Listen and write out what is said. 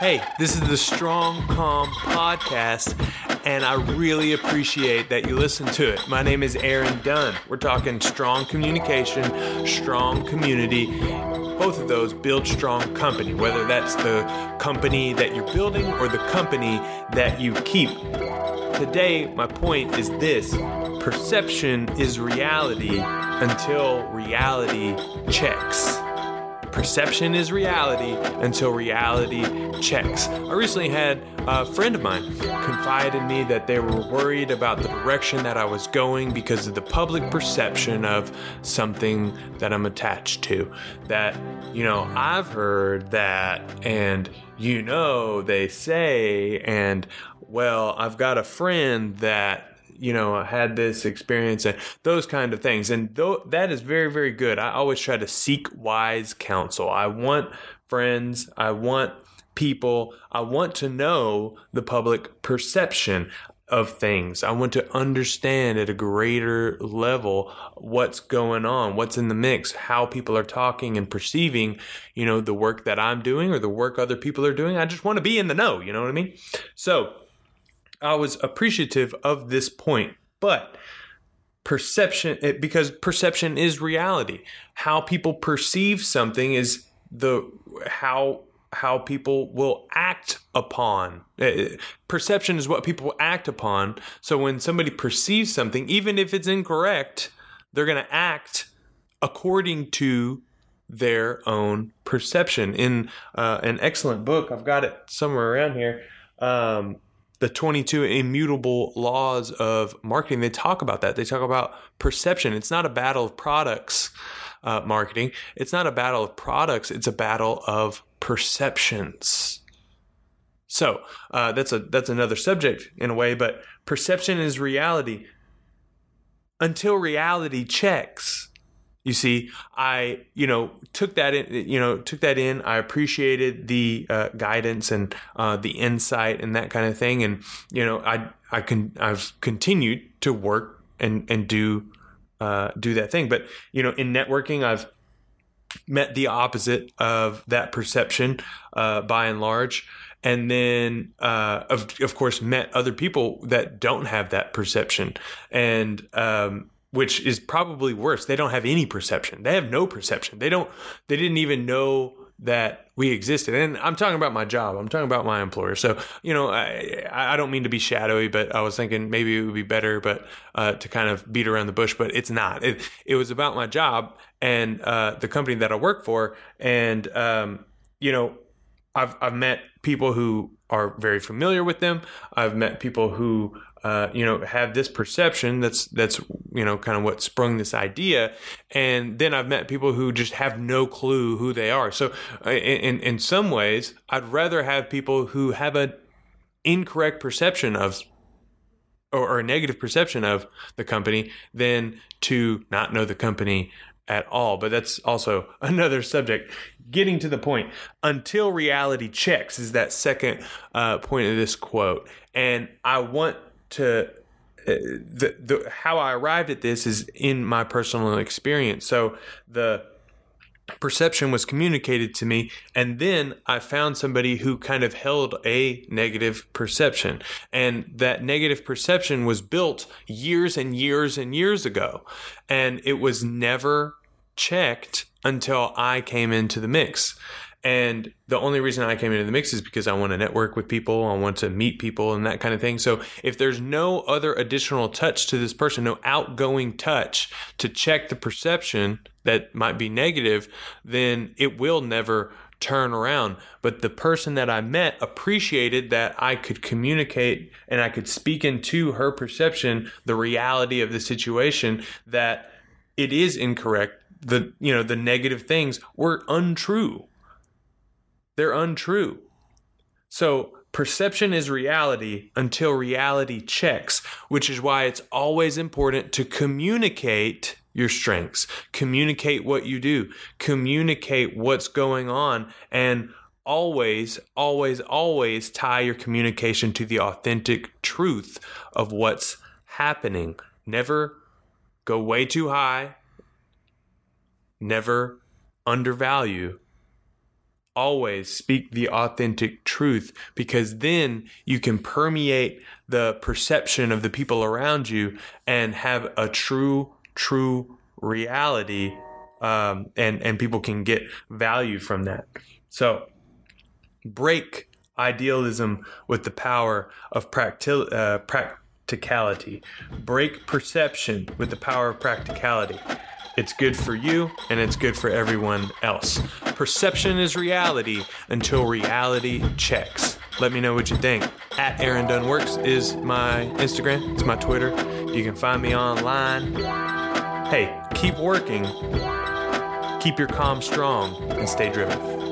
Hey, this is the Strong Calm Podcast, and I really appreciate that you listen to it. My name is Aaron Dunn. We're talking strong communication, strong community. Both of those build strong company, whether that's the company that you're building or the company that you keep. Today, my point is this perception is reality until reality checks. Perception is reality until reality checks. I recently had a friend of mine confide in me that they were worried about the direction that I was going because of the public perception of something that I'm attached to. That, you know, I've heard that, and you know, they say, and well, I've got a friend that you know had this experience and those kind of things. And th- that is very very good. I always try to seek wise counsel. I want friends. I want people. I want to know the public perception of things. I want to understand at a greater level what's going on what's in the mix how people are talking and perceiving you know the work that i'm doing or the work other people are doing. I just want to be in the know you know what i mean? So I was appreciative of this point, but perception it, because perception is reality. How people perceive something is the how how people will act upon. Uh, perception is what people act upon. So when somebody perceives something, even if it's incorrect, they're going to act according to their own perception. In uh, an excellent book, I've got it somewhere around here. Um, the 22 immutable laws of marketing. They talk about that. They talk about perception. It's not a battle of products uh, marketing. It's not a battle of products. It's a battle of perceptions. So uh, that's a that's another subject in a way but perception is reality. Until reality checks you see i you know took that in you know took that in. I appreciated the uh, guidance and uh, the insight and that kind of thing. And you know i i can i've continued to work and and do uh, do that thing. But you know in networking i've met the opposite of that perception uh, by and large. And then uh, of of course met other people that don't have that perception. And um, which is probably worse. They don't have any perception. They have no perception. They don't. They didn't even know that we existed. And I'm talking about my job. I'm talking about my employer. So you know, I I don't mean to be shadowy, but I was thinking maybe it would be better, but uh, to kind of beat around the bush. But it's not. It it was about my job and uh, the company that I work for, and um, you know, I've I've met people who are very familiar with them. I've met people who uh, you know have this perception that's that's you know kind of what sprung this idea. And then i've met people who just have no clue who they are. So uh, in in some ways i'd rather have people who have an incorrect perception of or, or a negative perception of the company than to not know the company at all. But that's also another subject getting to the point until reality checks is that second uh, point of this quote. And i want to uh, the the how I arrived at this is in my personal experience. So the perception was communicated to me and then I found somebody who kind of held a negative perception. And that negative perception was built years and years and years ago. And it was never checked until I came into the mix and the only reason I came into the mix is because I want to network with people, I want to meet people and that kind of thing. So if there's no other additional touch to this person, no outgoing touch to check the perception that might be negative, then it will never turn around. But the person that I met appreciated that I could communicate and I could speak into her perception the reality of the situation that it is incorrect. The you know the negative things were untrue they're untrue. So perception is reality until reality checks, which is why it's always important to communicate your strengths, communicate what you do, communicate what's going on, and always, always, always tie your communication to the authentic truth of what's happening. Never go way too high, never undervalue always speak the authentic truth because then you can permeate the perception of the people around you and have a true, true reality. Um, and, and people can get value from that. So break idealism with the power of uh, practicality. Break perception with the power of practicality. It's good for you and it's good for everyone else. Perception is reality until reality checks. Let me know what you think. At Aaron Dunn is my Instagram, it's my Twitter. You can find me online. Hey, keep working, keep your calm strong, and stay driven.